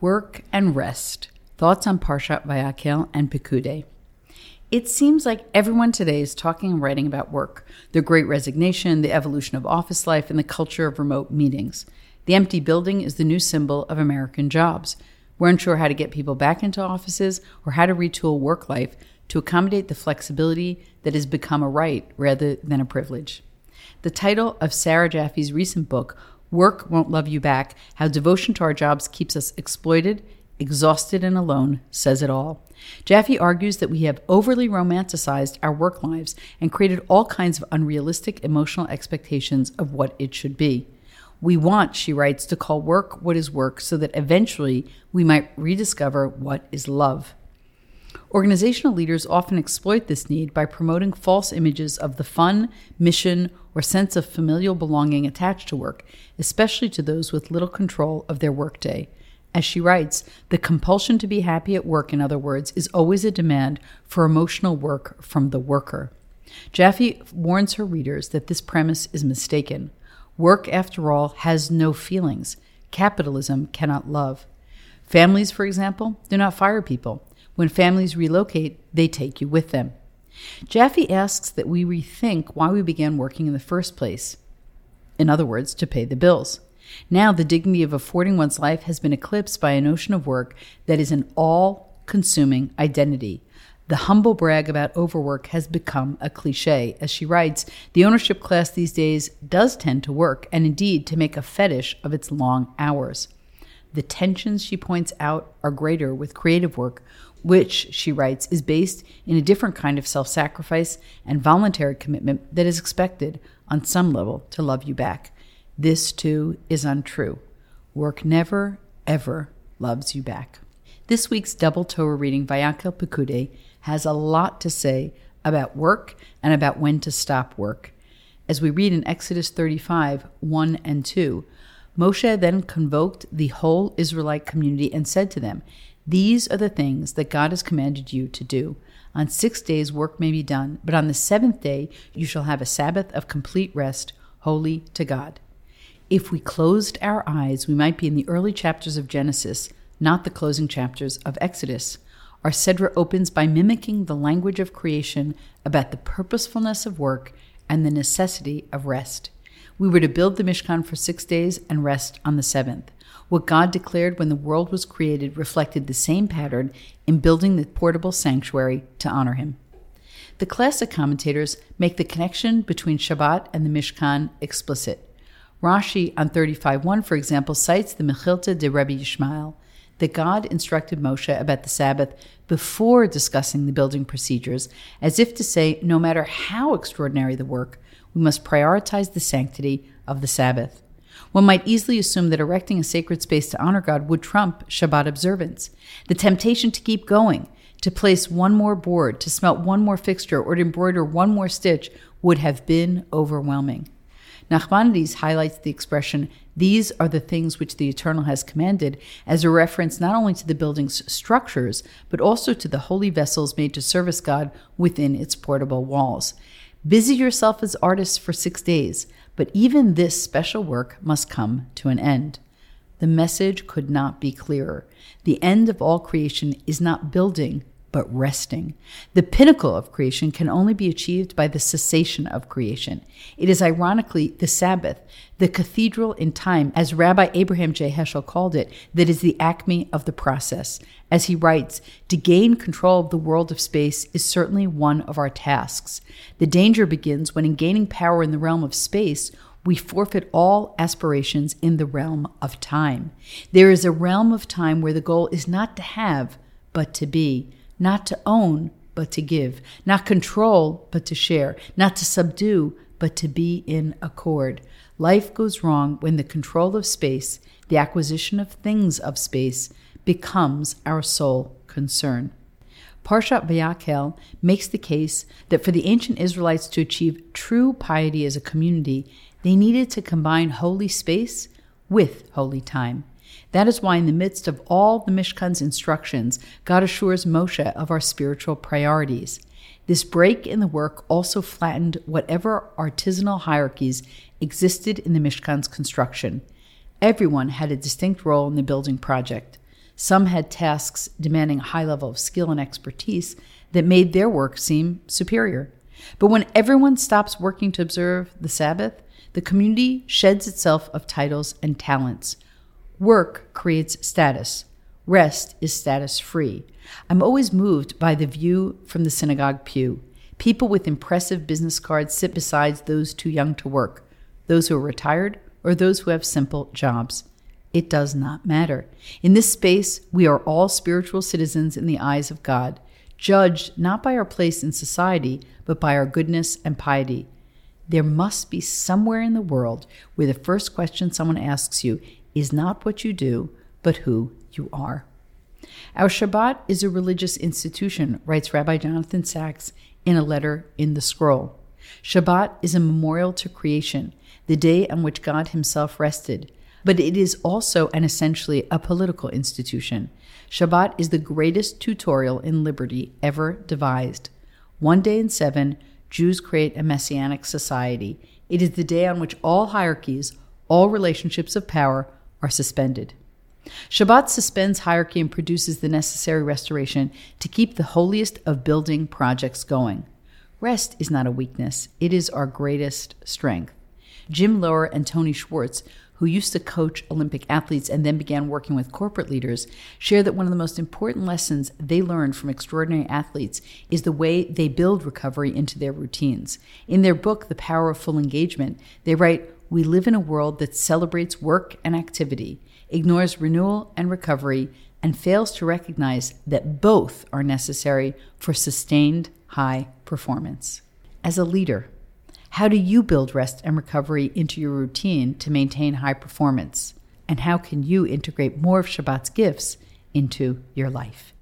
Work and rest. Thoughts on Parshat Vayakhel and Pekudei. It seems like everyone today is talking and writing about work, the great resignation, the evolution of office life, and the culture of remote meetings. The empty building is the new symbol of American jobs. We're unsure how to get people back into offices or how to retool work life to accommodate the flexibility that has become a right rather than a privilege. The title of Sarah Jaffe's recent book, Work Won't Love You Back How Devotion to Our Jobs Keeps Us Exploited, Exhausted, and Alone, says it all. Jaffe argues that we have overly romanticized our work lives and created all kinds of unrealistic emotional expectations of what it should be. We want, she writes, to call work what is work so that eventually we might rediscover what is love. Organizational leaders often exploit this need by promoting false images of the fun, mission, or sense of familial belonging attached to work, especially to those with little control of their workday. As she writes, the compulsion to be happy at work, in other words, is always a demand for emotional work from the worker. Jaffe warns her readers that this premise is mistaken. Work, after all, has no feelings. Capitalism cannot love. Families, for example, do not fire people. When families relocate, they take you with them. Jaffe asks that we rethink why we began working in the first place. In other words, to pay the bills. Now, the dignity of affording one's life has been eclipsed by a notion of work that is an all consuming identity. The humble brag about overwork has become a cliche. As she writes, the ownership class these days does tend to work, and indeed to make a fetish of its long hours. The tensions, she points out, are greater with creative work, which, she writes, is based in a different kind of self sacrifice and voluntary commitment that is expected, on some level, to love you back. This, too, is untrue. Work never, ever loves you back. This week's double Torah reading, Vayakhel Pekudei, has a lot to say about work and about when to stop work. As we read in Exodus 35 1 and 2, Moshe then convoked the whole Israelite community and said to them, these are the things that God has commanded you to do. On six days work may be done, but on the seventh day you shall have a Sabbath of complete rest, holy to God. If we closed our eyes, we might be in the early chapters of Genesis, not the closing chapters of Exodus. Our Sedra opens by mimicking the language of creation about the purposefulness of work and the necessity of rest. We were to build the Mishkan for six days and rest on the seventh. What God declared when the world was created reflected the same pattern in building the portable sanctuary to honor him. The classic commentators make the connection between Shabbat and the Mishkan explicit. Rashi on 35.1, for example, cites the Mechilta de Rabbi Yishmael, that God instructed Moshe about the Sabbath before discussing the building procedures, as if to say, no matter how extraordinary the work, we must prioritize the sanctity of the Sabbath. One might easily assume that erecting a sacred space to honor God would trump Shabbat observance. The temptation to keep going, to place one more board, to smelt one more fixture, or to embroider one more stitch would have been overwhelming. Nachmanides highlights the expression, These are the things which the Eternal has commanded, as a reference not only to the building's structures, but also to the holy vessels made to service God within its portable walls. Busy yourself as artists for six days. But even this special work must come to an end. The message could not be clearer. The end of all creation is not building, but resting. The pinnacle of creation can only be achieved by the cessation of creation. It is ironically the Sabbath, the cathedral in time, as Rabbi Abraham J. Heschel called it, that is the acme of the process. As he writes, to gain control of the world of space is certainly one of our tasks. The danger begins when, in gaining power in the realm of space, we forfeit all aspirations in the realm of time. There is a realm of time where the goal is not to have, but to be not to own, but to give, not control, but to share, not to subdue, but to be in accord. Life goes wrong when the control of space, the acquisition of things of space, becomes our sole concern. Parshat Vayakhel makes the case that for the ancient Israelites to achieve true piety as a community, they needed to combine holy space with holy time. That is why, in the midst of all the Mishkan's instructions, God assures Moshe of our spiritual priorities. This break in the work also flattened whatever artisanal hierarchies existed in the Mishkan's construction. Everyone had a distinct role in the building project. Some had tasks demanding a high level of skill and expertise that made their work seem superior. But when everyone stops working to observe the Sabbath, the community sheds itself of titles and talents. Work creates status. Rest is status free. I'm always moved by the view from the synagogue pew. People with impressive business cards sit beside those too young to work, those who are retired, or those who have simple jobs. It does not matter. In this space, we are all spiritual citizens in the eyes of God, judged not by our place in society, but by our goodness and piety. There must be somewhere in the world where the first question someone asks you is not what you do, but who you are. Our Shabbat is a religious institution, writes Rabbi Jonathan Sacks in a letter in the scroll. Shabbat is a memorial to creation, the day on which God Himself rested, but it is also and essentially a political institution. Shabbat is the greatest tutorial in liberty ever devised. One day in seven, Jews create a messianic society. It is the day on which all hierarchies, all relationships of power are suspended. Shabbat suspends hierarchy and produces the necessary restoration to keep the holiest of building projects going. Rest is not a weakness, it is our greatest strength. Jim Loehr and Tony Schwartz, who used to coach Olympic athletes and then began working with corporate leaders, share that one of the most important lessons they learned from extraordinary athletes is the way they build recovery into their routines. In their book, The Power of Full Engagement, they write, We live in a world that celebrates work and activity, ignores renewal and recovery, and fails to recognize that both are necessary for sustained high performance. As a leader, how do you build rest and recovery into your routine to maintain high performance? And how can you integrate more of Shabbat's gifts into your life?